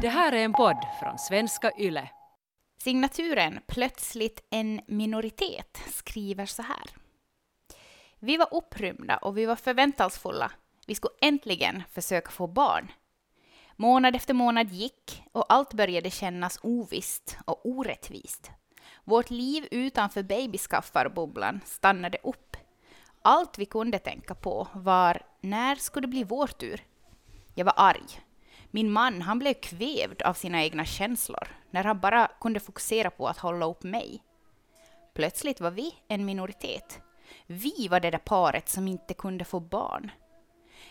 Det här är en podd från svenska YLE. Signaturen Plötsligt en minoritet skriver så här. Vi var upprymda och vi var förväntansfulla. Vi skulle äntligen försöka få barn. Månad efter månad gick och allt började kännas ovisst och orättvist. Vårt liv utanför babyskaffarbubblan stannade upp. Allt vi kunde tänka på var när skulle det bli vår tur? Jag var arg. Min man han blev kvävd av sina egna känslor när han bara kunde fokusera på att hålla upp mig. Plötsligt var vi en minoritet. Vi var det där paret som inte kunde få barn.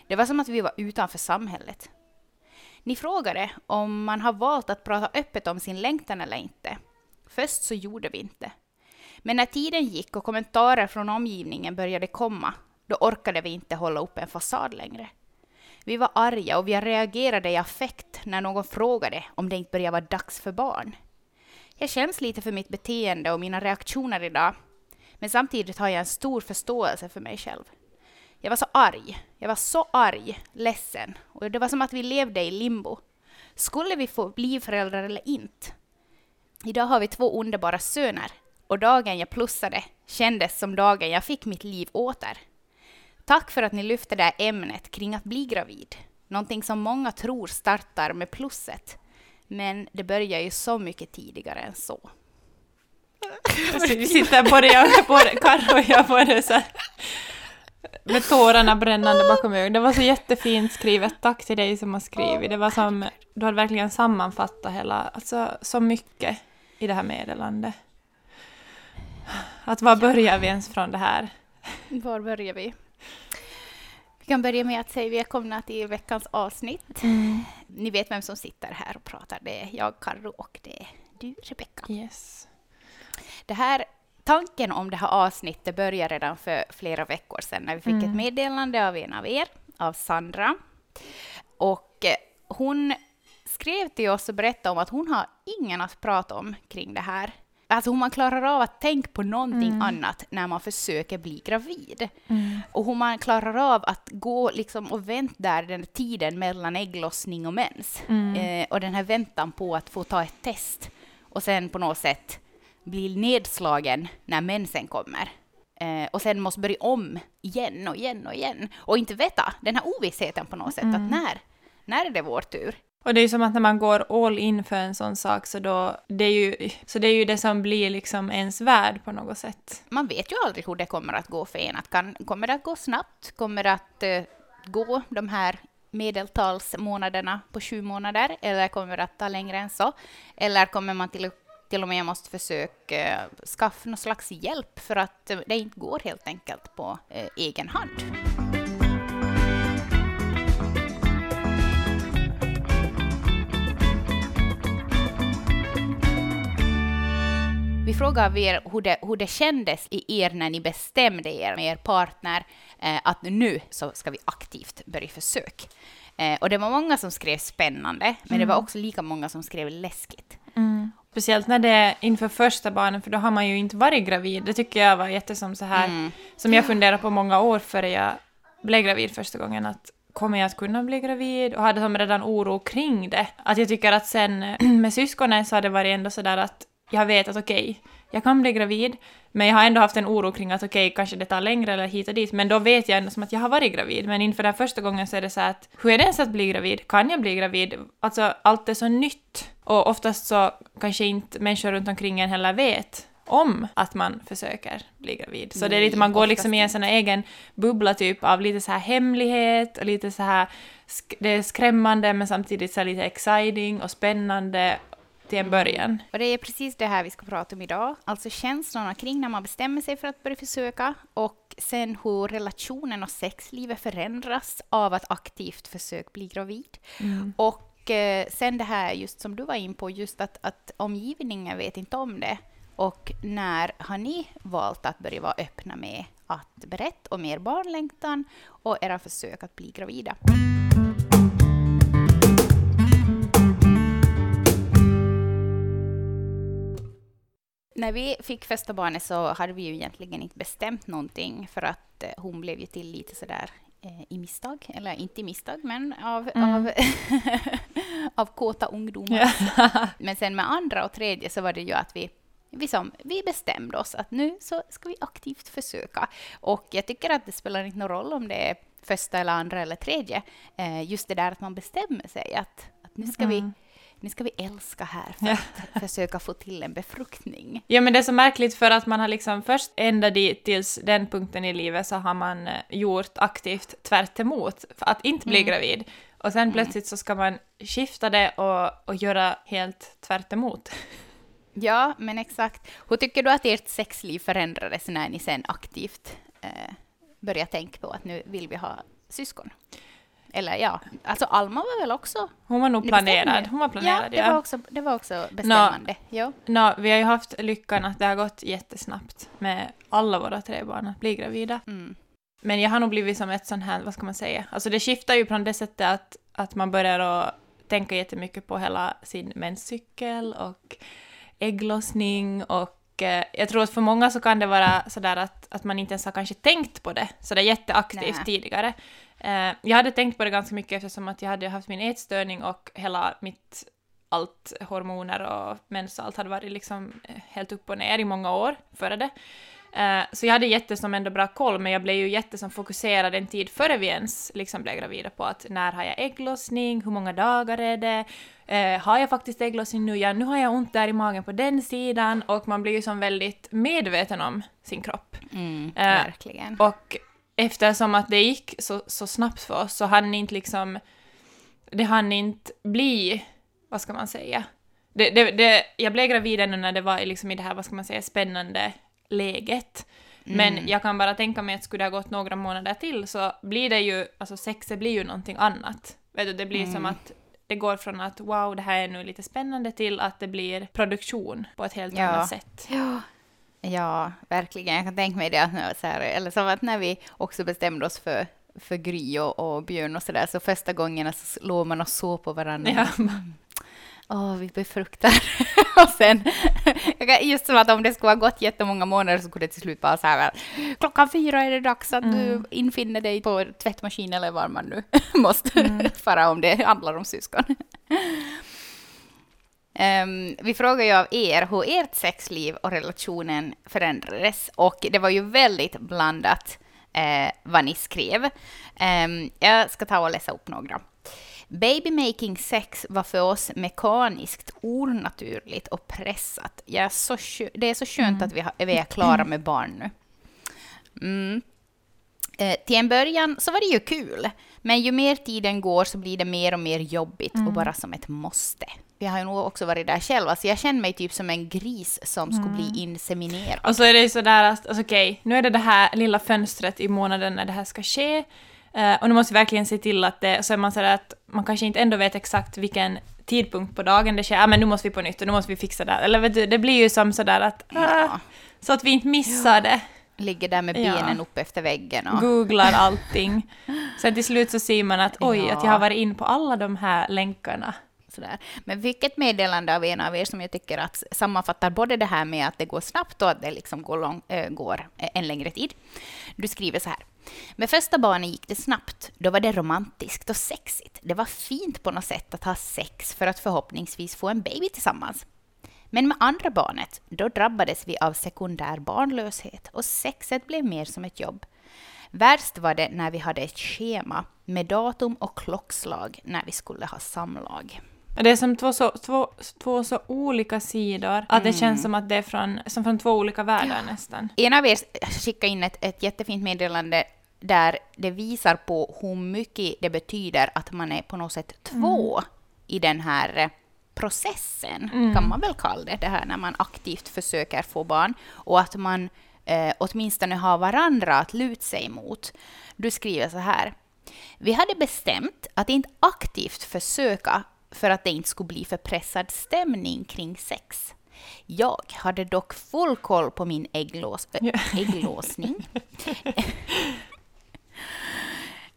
Det var som att vi var utanför samhället. Ni frågade om man har valt att prata öppet om sin längtan eller inte. Först så gjorde vi inte. Men när tiden gick och kommentarer från omgivningen började komma, då orkade vi inte hålla upp en fasad längre. Vi var arga och vi reagerade i affekt när någon frågade om det inte började vara dags för barn. Jag känns lite för mitt beteende och mina reaktioner idag, men samtidigt har jag en stor förståelse för mig själv. Jag var så arg. Jag var så arg, ledsen och det var som att vi levde i limbo. Skulle vi få bli föräldrar eller inte? Idag har vi två underbara söner och dagen jag plussade kändes som dagen jag fick mitt liv åter. Tack för att ni lyfte det här ämnet kring att bli gravid. Någonting som många tror startar med plusset. Men det börjar ju så mycket tidigare än så. Vi sitter både jag både Karro och jag både så här, med tårarna brännande bakom ögonen. Det var så jättefint skrivet. Tack till dig som har skrivit. Det var som, du hade verkligen sammanfattat hela, alltså så mycket i det här meddelandet. Att var börjar vi ens från det här? Var börjar vi? Vi kan börja med att säga välkomna till veckans avsnitt. Mm. Ni vet vem som sitter här och pratar. Det är jag, Karro, och det är du, Rebecka. Yes. Det här, tanken om det här avsnittet började redan för flera veckor sedan när vi fick Mm. ett meddelande av en av er, av Sandra. Och eh, hon skrev till oss och berättade om att hon har ingen att prata om kring det här. Alltså hur man klarar av att tänka på någonting Mm. annat när man försöker bli gravid. Mm. Och hur man klarar av att gå liksom och vänta där den tiden mellan ägglossning och mens. Mm. Eh, och den här väntan på att få ta ett test och sen på något sätt bli nedslagen när mensen kommer. Eh, och sen måste börja om igen och igen och igen. Och inte veta, den här ovissheten på något sätt, Mm. att när, när är det vår tur? Och det är ju som att när man går all in för en sån sak så då, det är ju, så det är ju det som blir liksom ens värld på något sätt. Man vet ju aldrig hur det kommer att gå för en. Att kan, kommer det att gå snabbt? Kommer det att eh, gå de här medeltalsmånaderna på sju månader? Eller kommer det att ta längre än så? Eller kommer man till, till och med måste försöka eh, skaffa någon slags hjälp för att eh, det inte går helt enkelt på eh, egen hand? Vi frågar er hur det, hur det kändes i er när ni bestämde er med er partner eh, att nu så ska vi aktivt börja försök. Eh, och det var många som skrev spännande, men det var också lika många som skrev läskigt. Speciellt när det är inför första barnen, för då har man ju inte varit gravid. Det tycker jag var jättesom så här, Mm. som jag funderade på många år före jag blev gravid första gången, att kommer jag att kunna bli gravid? Och hade som redan oro kring det. Att jag tycker att sen med syskonen så har det varit ändå sådär att jag vet att okej, jag kan bli gravid, men jag har ändå haft en oro kring att okej, kanske det tar längre eller hit och dit, men då vet jag ändå som att jag har varit gravid. Men inför den första gången så är det så att hur är det ens att bli gravid? Kan jag bli gravid? Alltså allt är så nytt. Och oftast så kanske inte människor runt omkring en heller vet om att man försöker bli gravid. Så det är lite, man går liksom i en sån här egen bubbla typ av lite så här hemlighet och lite så här, det är skrämmande men samtidigt så lite exciting och spännande till en början. Och det är precis det här vi ska prata om idag. Alltså känslorna kring när man bestämmer sig för att börja försöka och sen hur relationen och sexlivet förändras av att aktivt försöka bli gravid. Och eh, sen det här just som du var in på, just att, att omgivningen vet inte om det. Och när har ni valt att börja vara öppna med att berätta om er barnlängtan och era försök att bli gravida? När vi fick första barnet så hade vi ju egentligen inte bestämt någonting för att eh, hon blev ju till lite sådär eh, i misstag, eller inte i misstag, men av, Mm. av, av kåta ungdomar. Ja. Men sen med andra och tredje så var det ju att vi, vi, som, vi bestämde oss att nu så ska vi aktivt försöka. Och jag tycker att det spelar inte någon roll om det är första eller andra eller tredje. Eh, just det där att man bestämmer sig att, att nu, ska vi, Mm. Nu ska vi älska här för att försöka få till en befruktning. Ja men det är så märkligt för att man har liksom först ända dit tills den punkten i livet så har man eh, gjort aktivt tvärt emot för att inte bli Mm. gravid. Och sen plötsligt så ska man skifta det och, och göra helt tvärt emot. Ja, men exakt. Hur tycker du att ert sexliv förändrades när ni sen aktivt eh, började tänka på att nu vill vi ha syskon? Eller ja, alltså Alma var väl också... Hon var nog planerad. Hon var planerad, ja. Det ja. var också, det var också bestämmande. Ja. Nå, vi har ju haft lyckan att det har gått jättesnabbt med alla våra tre barn att bli gravida. Mm. Men jag har nog blivit som ett sånt här, vad ska man säga, alltså det skiftar ju från det sättet att, att man börjar att tänka jättemycket på hela sin menscykel och ägglossning och jag tror att för många så kan det vara sådär att, att man inte ens har kanske tänkt på det sådär jätteaktivt Nej. tidigare. Eh, jag hade tänkt på det ganska mycket eftersom att jag hade haft min ätstörning och hela mitt allt hormoner och mens och allt hade varit liksom eh, helt upp och ner i många år före det. Eh, Så jag hade jättesom ändå bra koll, men jag blev ju jättesom fokuserad en tid före vi ens liksom blev gravida på att när har jag ägglossning, hur många dagar är det, eh, har jag faktiskt ägglossning nu, ja nu har jag ont där i magen på den sidan och man blir ju som väldigt medveten om sin kropp. Mm, Eh, verkligen. Och eftersom att det gick så, så snabbt för oss så hann inte liksom, det hann inte bli, vad ska man säga, det, det, det, jag blev gravid ännu när det var liksom i det här, vad ska man säga, spännande läget. Men Mm. jag kan bara tänka mig att skulle det ha gått några månader till så blir det ju, alltså sexet blir ju någonting annat. Vet du, det blir som Mm. att det går från att wow, det här är nu lite spännande till att det blir produktion på ett helt Ja. annat sätt. Ja. ja, verkligen. Jag kan tänka mig det. Att, så här, eller som att när vi också bestämde oss för, för Gry och, och Björn och sådär, så första gångerna så låg man och såg på varandra. Ja. Åh, vi befruktar. och sen, just som att om det skulle ha gått jättemånga månader så skulle det till slut vara så här, klockan fyra är det dags att du Mm. infinner dig på tvättmaskin eller var man nu måste Mm. fara om det handlar om syskon. Ehm, vi frågar ju av er hur ert sexliv och relationen förändrades och det var ju väldigt blandat eh, vad ni skrev. Ehm, jag ska ta och läsa upp några. Baby making sex var för oss mekaniskt, onaturligt och pressat. Jag är så det är så skönt att vi, har, vi är klara med barn nu. Mm. Eh, till en början så var det ju kul, men ju mer tiden går så blir det mer och mer jobbigt och bara som ett måste. Vi har ju nog också varit där själva, så jag känner mig typ som en gris som skulle bli inseminerad. Och så är det ju sådär att, alltså okej, nu är det det här lilla fönstret i månaden när det här ska ske. Eh, och nu måste vi verkligen se till att det, så är man sådär att man kanske inte ändå vet exakt vilken tidpunkt på dagen det sker, ah, men nu måste vi på nytt och nu måste vi fixa det. Eller vet du, det blir ju som sådär att, ah, Ja, så att vi inte missar det. ligger där med Ja. benen upp efter väggen. Och, Googlar allting. Sen till slut så ser man att oj, Ja. att jag har varit in på alla de här länkarna. Sådär. Men vi fick ett meddelande av en av er som jag tycker att sammanfattar både det här med att det går snabbt och att det liksom går, lång, äh, går en längre tid. Du skriver så här. Med första barnen gick det snabbt. Då var det romantiskt och sexigt. Det var fint på något sätt att ha sex för att förhoppningsvis få en baby tillsammans. Men med andra barnet, då drabbades vi av sekundär barnlöshet och sexet blev mer som ett jobb. Värst var det när vi hade ett schema med datum och klockslag när vi skulle ha samlag. Det är som två så, två, två så olika sidor, att det känns som att det är från, som från två olika världar nästan. En av er skickade in ett, ett jättefint meddelande där det visar på hur mycket det betyder att man är på något sätt två i den här eh, processen, kan man väl kalla det, det här när man aktivt försöker få barn, och att man eh, åtminstone har varandra att luta sig mot. Du skriver så här. Vi hade bestämt att inte aktivt försöka för att det inte skulle bli för pressad stämning kring sex. Jag hade dock full koll på min ägglås, ägglåsning.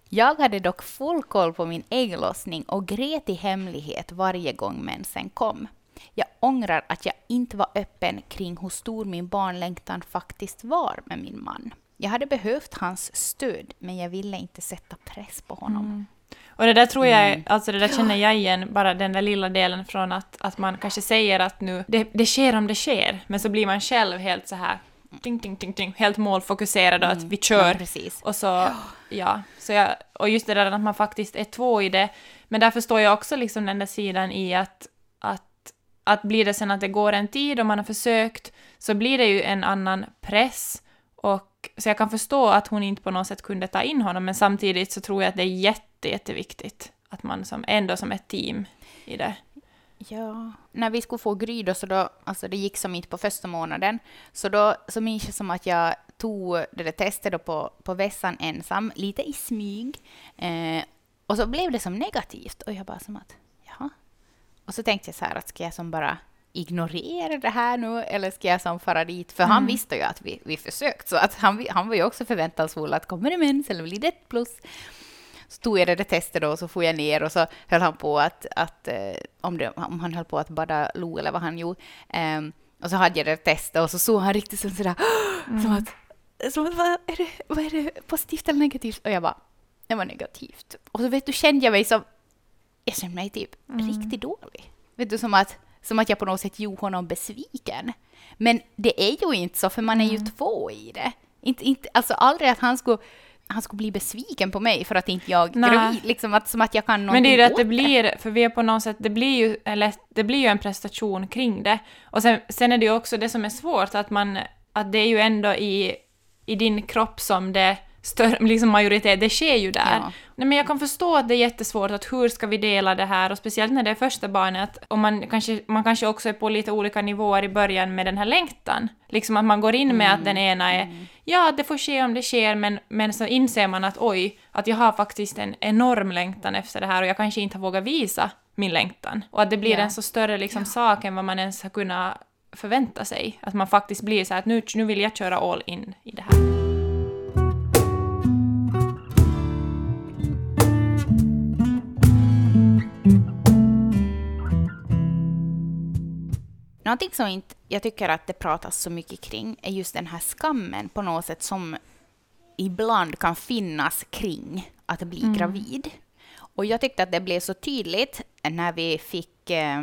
Jag hade dock full koll på min ägglossning och grät i hemlighet varje gång mensen kom. Jag ångrar att jag inte var öppen kring hur stor min barnlängtan faktiskt var med min man. Jag hade behövt hans stöd, men jag ville inte sätta press på honom. Mm. Och det där tror jag, Mm. alltså det där känner jag igen, bara den där lilla delen från att, att man kanske säger att nu, det, det sker om det sker, men så blir man själv helt så här, ding, ding, ding, ding, helt målfokuserad och att vi Ja, kör. precis. Och så, ja, så jag, och just det där att man faktiskt är två i det, men där förstår jag också liksom den där sidan i att, att, att blir det sen att det går en tid och man har försökt, så blir det ju en annan press, och så jag kan förstå att hon inte på något sätt kunde ta in honom, men samtidigt så tror jag att det är jätte, jätteviktigt att man som, ändå som ett team i det. Ja. När vi skulle få Gry då, så då, alltså det gick som inte på första månaden, så då så minns jag som att jag tog det där testet då på, på vässan ensam, lite i smyg, eh, och så blev det som negativt, och jag bara som att, jaha. Och så tänkte jag så här att ska jag som bara ignorera det här nu, eller ska jag som fara dit? För han visste ju att vi, vi försökt, så att han, han var ju också förväntansfull att kommer det mens eller blir det ett plus? Så tog jag det där testet då och så får jag ner och så höll han på att, att eh, om, det, om han höll på att bada lo eller vad han gjorde. Ehm, och så hade jag det testet och så såg han riktigt som sådär, som att, som att vad, är det, vad är det, positivt eller negativt? Och jag bara, det var negativt. Och så vet du, kände jag mig som, jag kände mig typ riktigt dålig. Vet du, som att, som att jag på något sätt gjorde honom besviken. Men det är ju inte så, för man är ju två i det. Inte, inte, alltså aldrig att han skulle, han skulle bli besviken på mig för att inte jag gravid. Liksom att, som att jag kan Men det är ju det att det åt blir, för vi är på något sätt, det blir ju, eller, det blir ju en prestation kring det. Och sen, sen är det ju också det som är svårt, att man, att det är ju ändå i, i din kropp som det större, liksom majoritet, det sker ju där. Ja. Nej, men jag kan förstå att det är jättesvårt, att hur ska vi dela det här, och speciellt när det är första barnet, och man kanske, man kanske också är på lite olika nivåer i början med den här längtan. Liksom att man går in med att den ena är, ja, det får ske om det sker, men, men så inser man att oj, att jag har faktiskt en enorm längtan efter det här, och jag kanske inte har vågat visa min längtan. Och att det blir Ja. en så större liksom, sak än vad man ens har kunnat förvänta sig. Att man faktiskt blir så här att nu, nu vill jag köra all in i det här. Någonting som inte, jag tycker att det pratas så mycket kring är just den här skammen på något sätt som ibland kan finnas kring att bli gravid. Och jag tyckte att det blev så tydligt när vi fick eh,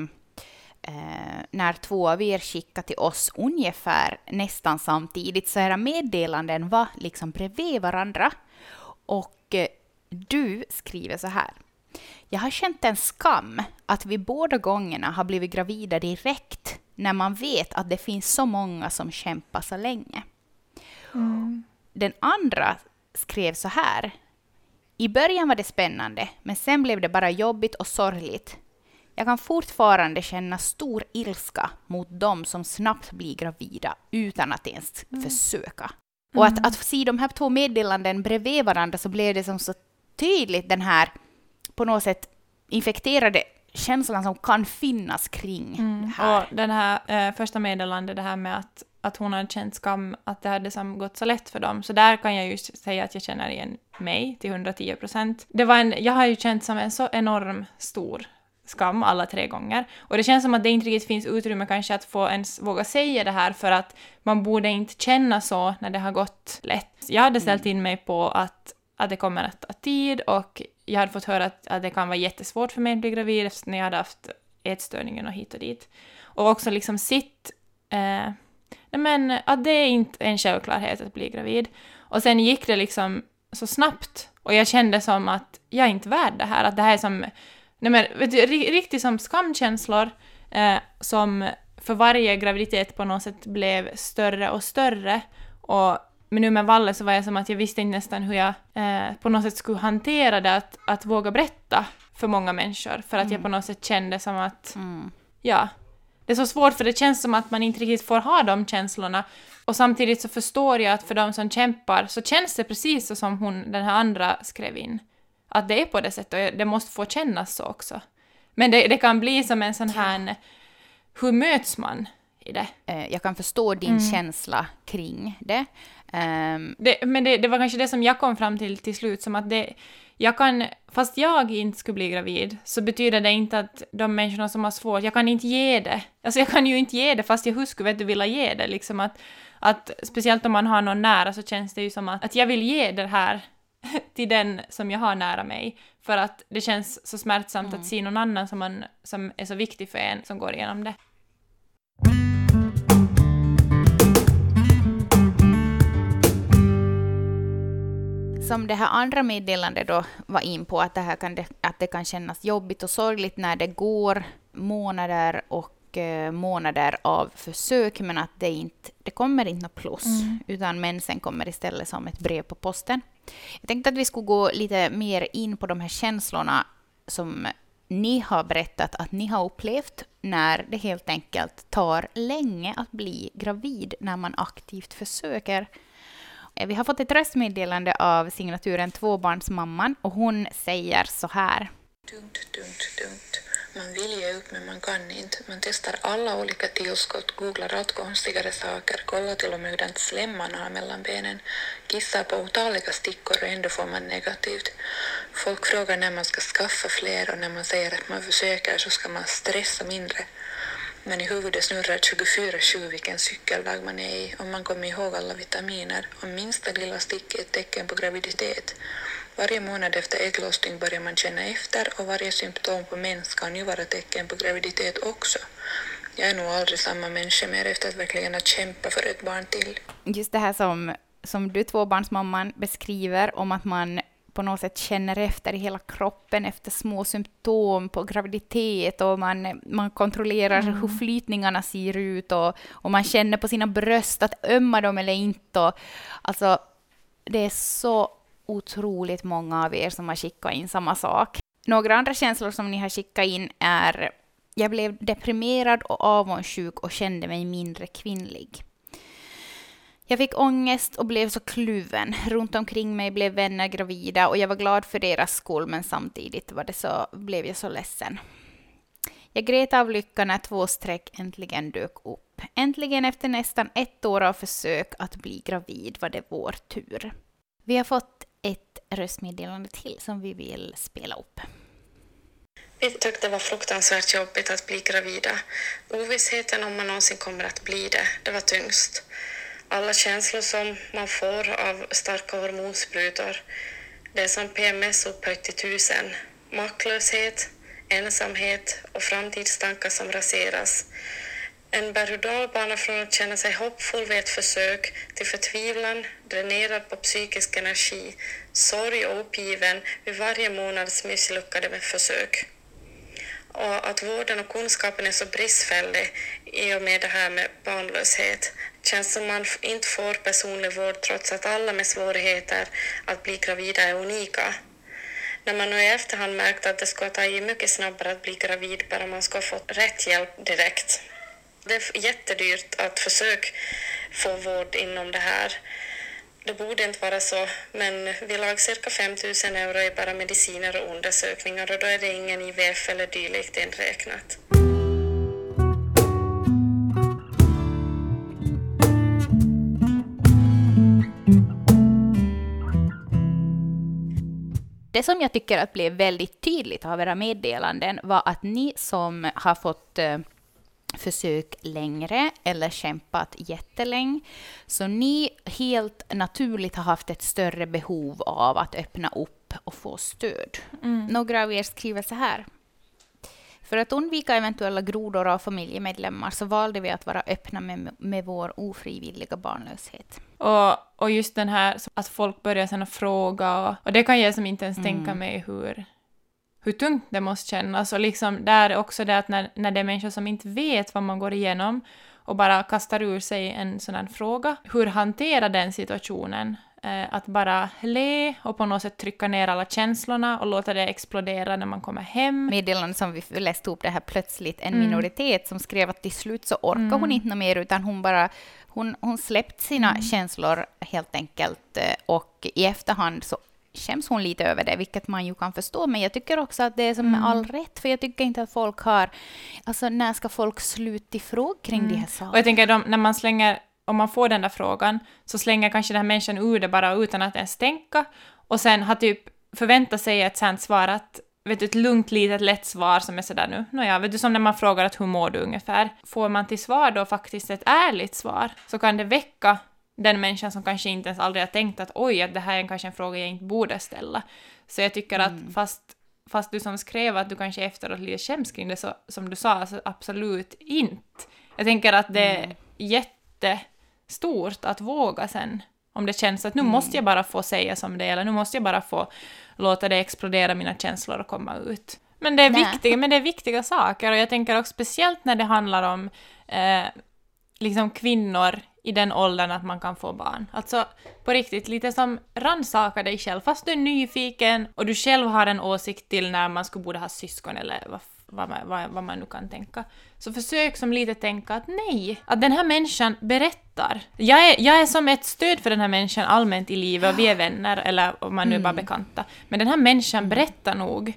eh, när två av er skickade till oss ungefär nästan samtidigt, så era meddelanden var liksom bredvid varandra. Och eh, du skriver så här. Jag har känt en skam att vi båda gångerna har blivit gravida direkt när man vet att det finns så många som kämpar så länge. Den andra skrev så här. I början var det spännande, men sen blev det bara jobbigt och sorgligt. Jag kan fortfarande känna stor ilska mot de som snabbt blir gravida utan att ens försöka. Och att, att se de här två meddelanden bredvid varandra så blev det som så tydligt den här på något sätt infekterade känslan som kan finnas kring det här. Och den här eh, första meddelandet, det här med att, att hon hade känt skam, att det hade som gått så lätt för dem. Så där kan jag ju säga att jag känner igen mig till 110 procent. Det var en, jag har ju känt som en så enorm stor skam alla tre gånger. Och det känns som att det inte riktigt finns utrymme kanske att få ens våga säga det här för att man borde inte känna så när det har gått lätt. Jag hade ställt in mig på att, att det kommer att ta tid och jag hade fått höra att, att det kan vara jättesvårt för mig att bli gravid eftersom jag hade haft ätstörningen och hit och dit. Och också liksom sitt... Eh, nej men att det är inte en självklarhet att bli gravid. Och sen gick det liksom så snabbt och jag kände som att jag är inte värd det här, att det här är som... Nej men, vet du, riktigt som skamkänslor eh, som för varje graviditet på något sätt blev större och större. Och men nu med Valle så var jag som att jag visste inte nästan hur jag eh, på något sätt skulle hantera det, att, att våga berätta för många människor. För att jag på något sätt kände som att, Mm. ja, det är så svårt för det känns som att man inte riktigt får ha de känslorna. Och samtidigt så förstår jag att för de som kämpar så känns det precis så som hon, den här andra skrev in. Att det är på det sättet och det måste få kännas så också. Men det, det kan bli som en sån här, hur möts man i det? Eh, Jag kan förstå din känsla kring det. Ehm, Det, men det, det var kanske det som jag kom fram till till slut, som att det, jag kan, fast jag inte skulle bli gravid, så betyder det inte att de människorna som har svårt, jag kan inte ge det. Alltså jag kan ju inte ge det, fast jag hur skulle vet du vilja ge det, liksom att, att speciellt om man har någon nära så känns det ju som att, att jag vill ge det här till den som jag har nära mig, för att det känns så smärtsamt att se någon annan som, man, som är så viktig för en som går igenom det. Som det här andra meddelandet då var in på, att det, här kan, det- att det kan kännas jobbigt och sorgligt när det går månader och eh, månader av försök, men att det inte det kommer inte något plus, utan mensen kommer istället som ett brev på posten. Jag tänkte att vi skulle gå lite mer in på de här känslorna som ni har berättat att ni har upplevt när det helt enkelt tar länge att bli gravid när man aktivt försöker. Eh, vi har fått ett röstmeddelande av signaturen Tvåbarnsmamman och hon säger så här. Dumt, dumt, dumt. Man vill ge upp men man kan inte. Man testar alla olika tillskott, googlar allt konstigare saker, kollar till och med hur den slemman har mellan benen, kissar på otaliga stickor och ändå får man negativt. Folk frågar när man ska skaffa fler och när man säger att man försöker så ska man stressa mindre. Men i huvudet snurrar 24-7 vilken cykeldag man är i och man kommer ihåg alla vitaminer och minsta lilla stick är ett tecken på graviditet. Varje månad efter ägglossning börjar man känna efter och varje symptom på mens kan ju vara tecken på graviditet också. Jag är nog aldrig samma människa mer efter att verkligen ha kämpat för ett barn till. Just det här som, som du tvåbarnsmamman beskriver om att man på något sätt känner efter i hela kroppen efter små symptom på graviditet och man, man kontrollerar hur flytningarna ser ut och, och man känner på sina bröst att ömmar de eller inte. Och, alltså, det är så otroligt många av er som har skickat in samma sak. Några andra känslor som ni har skickat in är jag blev deprimerad och avundsjuk och kände mig mindre kvinnlig. Jag fick ångest och blev så kluven. Runt omkring mig blev vänner gravida och jag var glad för deras skull men samtidigt var det så, blev jag så ledsen. Jag grät av lycka när två streck äntligen dök upp. Äntligen efter nästan ett år av försök att bli gravid var det vår tur. Vi har fått ett röstmeddelande till som vi vill spela upp. Vi tyckte det var fruktansvärt jobbigt att bli gravida. Ovissheten om man någonsin kommer att bli det, det var tyngst. Alla känslor som man får av starka hormonsprutor. Det är som PMS upphöjt till tusen. Maktlöshet, ensamhet och framtidstankar som raseras. En berg och dalbana från att känna sig hoppfull vid ett försök till förtvivlan, dränerad på psykisk energi, sorg och uppgiven vid varje månads misslyckade med försök. Och att vården och kunskapen är så bristfällig i och med det här med barnlöshet känns som man inte får personlig vård trots att alla med svårigheter att bli gravida är unika. När man nu i efterhand märkt att det skulle ha tagit mycket snabbare att bli gravid bara man skulle ha fått rätt hjälp direkt. Det är jättedyrt att försöka få vård inom det här. Det borde inte vara så, men vi lag cirka 5 000 euro i bara mediciner och undersökningar och då är det ingen IVF eller dylikt inräknat. Det som jag tycker att blev väldigt tydligt av era meddelanden var att ni som har fått eh, försök längre eller kämpat jättelänge, så ni helt naturligt har haft ett större behov av att öppna upp och få stöd. Några av er skriver så här. För att undvika eventuella grodor av familjemedlemmar så valde vi att vara öppna med, med vår ofrivilliga barnlöshet. Och, och just den här att folk börjar sen fråga och, och det kan jag som inte ens tänka mig hur, hur tungt det måste kännas. Och liksom där är också det att när, när det är människor som inte vet vad man går igenom och bara kastar ur sig en sån här fråga, hur hantera den situationen? Eh, att bara le och på något sätt trycka ner alla känslorna och låta det explodera när man kommer hem. meddelande som vi läste upp det här plötsligt, en minoritet som skrev att till slut så orkar hon inte mer utan hon bara hon, hon släppt sina känslor helt enkelt eh, och i efterhand så skäms hon lite över det, vilket man ju kan förstå. Men jag tycker också att det är som med all rätt, för jag tycker inte att folk har... Alltså när ska folk sluta ifråga kring de här Och sakerna? jag tänker de, när man slänger om man får den där frågan så slänger kanske den här människan ur det bara utan att ens tänka och sen har typ förväntat sig ett sånt svar att vet du, ett lugnt, litet, lätt svar som är sådär nu, nåja, vet du, som när man frågar att hur mår du ungefär. Får man till svar då faktiskt ett ärligt svar så kan det väcka den människan som kanske inte ens aldrig har tänkt att oj, att det här är kanske en fråga jag inte borde ställa. Så jag tycker att Mm. fast, fast du som skrev att du kanske efteråt lite skäms kring det, så som du sa, alltså absolut inte. Jag tänker att det är Mm. Jättestort att våga sen, om det känns att nu Mm. måste jag bara få säga som det är, eller nu måste jag bara få låta det explodera mina känslor och komma ut. Men det är, viktiga, men det är viktiga saker och jag tänker också speciellt när det handlar om eh, liksom kvinnor i den åldern att man kan få barn. Alltså på riktigt, lite som rannsaka dig själv. Fast du är nyfiken och du själv har en åsikt till när man skulle borde ha syskon eller vad, vad, man- vad, vad man nu kan tänka. Så försök som lite tänka att nej, att den här människan berättar. Jag är, jag är som ett stöd för den här människan allmänt i livet och vi är vänner eller om man nu är bara bekanta. Men den här människan berättar nog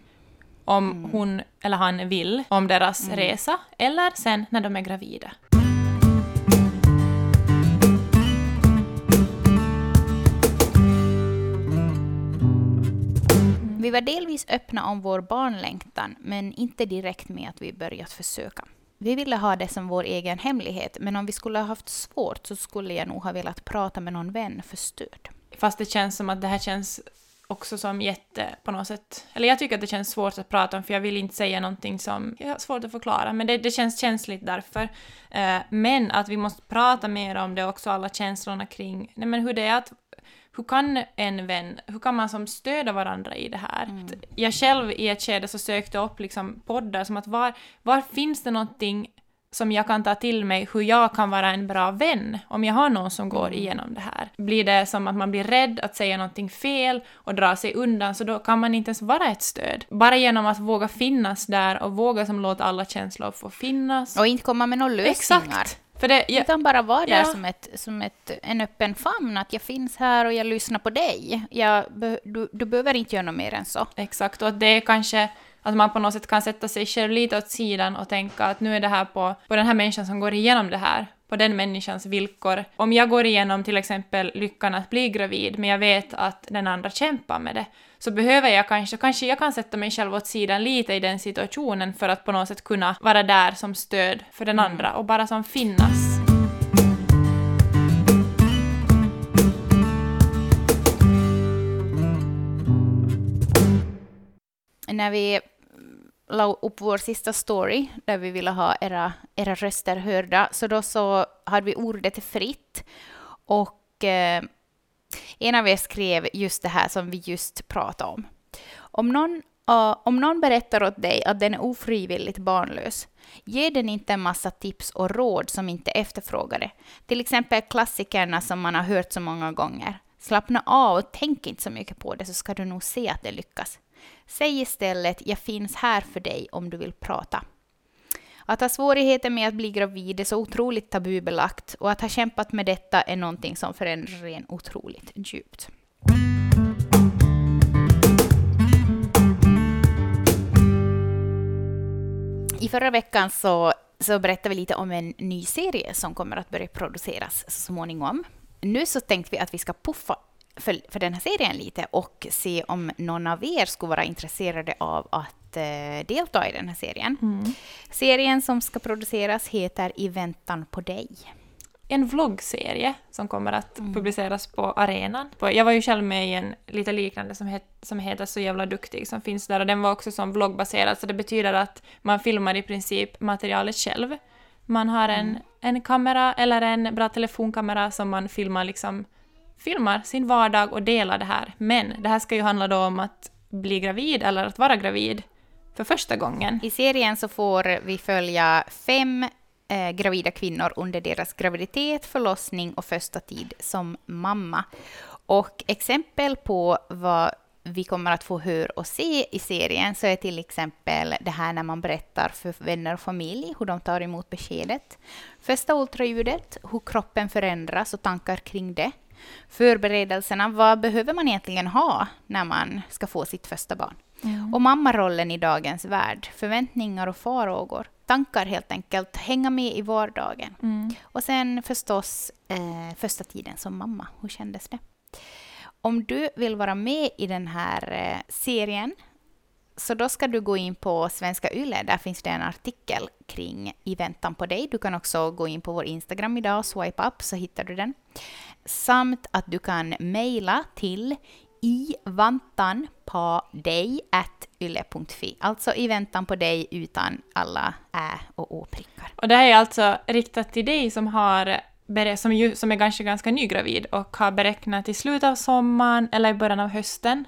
om hon eller han vill om deras resa eller sen när de är gravida. Vi var delvis öppna om vår barnlängtan, men inte direkt med att vi börjat försöka. Vi ville ha det som vår egen hemlighet, men om vi skulle ha haft svårt så skulle jag nog ha velat prata med någon vän för stöd. Fast det känns som att det här känns också som jätte på något sätt. Eller jag tycker att det känns svårt att prata om för jag vill inte säga någonting som jag har svårt att förklara. Men det, det känns känsligt därför. Eh, men att vi måste prata mer om det också, alla känslorna kring nej men hur det är att hur kan en vän, hur kan man som stödja varandra i det här? Jag själv i ett skede så sökte upp liksom poddar som att var, var finns det någonting som jag kan ta till mig hur jag kan vara en bra vän om jag har någon som går igenom det här. Blir det som att man blir rädd att säga någonting fel och dra sig undan så då kan man inte ens vara ett stöd. Bara genom att våga finnas där och våga som låta alla känslor få finnas. Och inte komma med några lösningar. Exakt! För det, jag, Utan bara vara där Ja. som, ett, som ett, en öppen famn, att jag finns här och jag lyssnar på dig. Jag, du, du behöver inte göra något mer än så. Exakt, och att det är kanske att man på något sätt kan sätta sig själv lite åt sidan och tänka att nu är det här på, på den här människan som går igenom det här, på den människans villkor. Om jag går igenom till exempel lyckan att bli gravid, men jag vet att den andra kämpar med det, så behöver jag kanske, kanske jag kan sätta mig själv åt sidan lite i den situationen för att på något sätt kunna vara där som stöd för den andra och bara som finnas. När vi la upp vår sista story, där vi ville ha era, era röster hörda, så då så hade vi ordet fritt. Och eh, en av er skrev just det här som vi just pratade om. Om någon, uh, om någon berättar åt dig att den är ofrivilligt barnlös, ge den inte en massa tips och råd som inte är efterfrågade. Till exempel klassikerna som man har hört så många gånger. Slappna av och tänk inte så mycket på det så ska du nog se att det lyckas. Säg istället jag finns här för dig om du vill prata. Att ha svårigheter med att bli gravid är så otroligt tabubelagt och att ha kämpat med detta är någonting som förändrar en otroligt djupt. I förra veckan så, så berättade vi lite om en ny serie som kommer att börja produceras så småningom. Nu så tänkte vi att vi ska puffa för, för den här serien lite och se om någon av er skulle vara intresserade av att eh, delta i den här serien. Serien som ska produceras heter I väntan på dig. en vloggserie som kommer att publiceras på arenan. Jag var ju själv med i en lite liknande som, het, som heter Så jävla duktig som finns där och den var också som vloggbaserad så det betyder att man filmar i princip materialet själv. Man har en, en kamera eller en bra telefonkamera som man filmar liksom filmar sin vardag och delar det här. Men det här ska ju handla då om att bli gravid eller att vara gravid för första gången. I serien så får vi följa fem eh, gravida kvinnor under deras graviditet, förlossning och första tid som mamma. Och exempel på vad vi kommer att få höra och se i serien så är till exempel det här när man berättar för vänner och familj hur de tar emot beskedet. Första ultraljudet, hur kroppen förändras och tankar kring det. Förberedelserna, vad behöver man egentligen ha när man ska få sitt första barn? Och mammarollen i dagens värld, förväntningar och farhågor. tankar helt enkelt, hänga med i vardagen. Mm. Och sen förstås eh, första tiden som mamma, hur kändes det? Om du vill vara med i den här eh, serien så då ska du gå in på Svenska Yle, där finns det en artikel kring I väntan på dig. Du kan också gå in på vår Instagram idag och swipe up så hittar du den. Samt att du kan mejla till i vantan på dig yle.fi. Alltså i väntan på dig utan alla ä och å-prickar. Och det här är alltså riktat till dig som har som, ju, som är ganska, ganska nygravid och har beräknat i slutet av sommaren eller i början av hösten.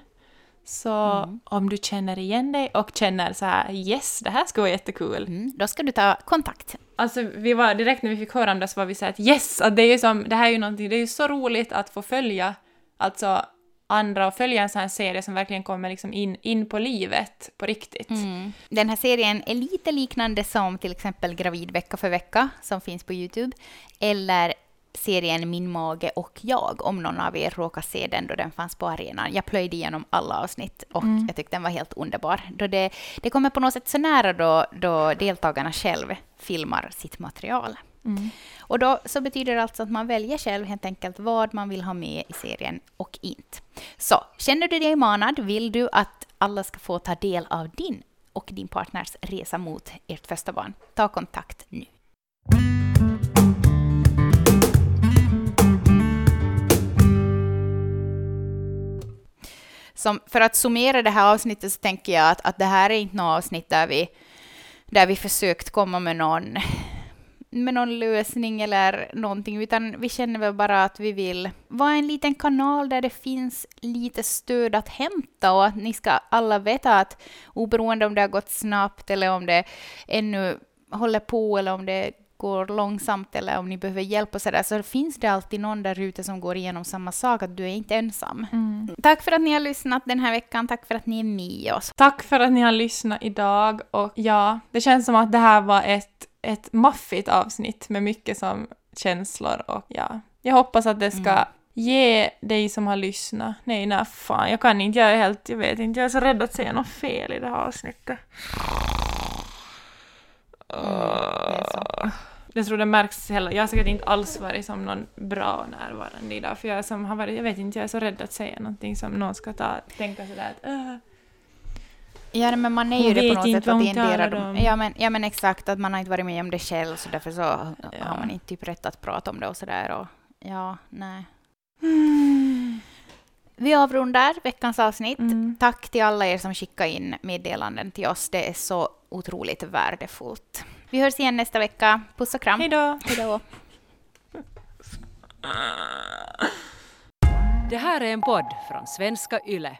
Så om du känner igen dig och känner så här yes, det här ska vara jättekul. Mm, då ska du ta kontakt. Alltså vi var direkt när vi fick höra om det så var vi så här att yes, att det är ju som, det här är ju någonting, det är ju så roligt att få följa alltså andra och följa en sån här serie som verkligen kommer liksom in, in på livet på riktigt. Mm. Den här serien är lite liknande som till exempel Gravid vecka för vecka som finns på Youtube. Eller serien Min mage och jag, om någon av er råkar se den då den fanns på arenan. Jag plöjde igenom alla avsnitt och jag tyckte den var helt underbar. Då det, det kommer på något sätt så nära då, då deltagarna själv filmar sitt material. Mm. Och då så betyder det alltså att man väljer själv helt enkelt vad man vill ha med i serien och inte. Så känner du dig manad, vill du att alla ska få ta del av din och din partners resa mot ert första barn, ta kontakt nu. Som, för att summera det här avsnittet så tänker jag att, att det här är inte något avsnitt där vi, där vi försökt komma med någon, med någon lösning eller någonting, utan vi känner väl bara att vi vill vara en liten kanal där det finns lite stöd att hämta och att ni ska alla veta att oberoende om det har gått snabbt eller om det ännu håller på eller om det går långsamt eller om ni behöver hjälp och sådär, så finns det alltid någon där ute som går igenom samma sak, att du är inte ensam. Tack för att ni har lyssnat den här veckan, tack för att ni är med oss. Tack för att ni har lyssnat idag och ja, det känns som att det här var ett, ett maffigt avsnitt med mycket som känslor och ja, jag hoppas att det ska ge dig som har lyssnat. Nej, nej, fan, jag kan inte, jag är helt, jag vet inte, jag är så rädd att säga något fel i det här avsnittet. det är så. Jag tror det märks heller. Jag har säkert inte alls varit som någon bra närvarande idag, för jag som har varit, jag vet inte, jag är så rädd att säga någonting som någon ska ta, tänka sådär att äh. Ja, men man är Hon ju det vet på något sätt att hon talar dem. om. Ja men, ja, men exakt, att man har inte varit med om det själv, så därför så Ja. har man inte typ rätt att prata om det och sådär. Och, ja, nej. Vi avrundar veckans avsnitt. Mm. Tack till alla er som skickar in meddelanden till oss. Det är så otroligt värdefullt. Vi hörs igen nästa vecka. Puss och kram. Hej då! Hej då. Det här är en podd från svenska YLE.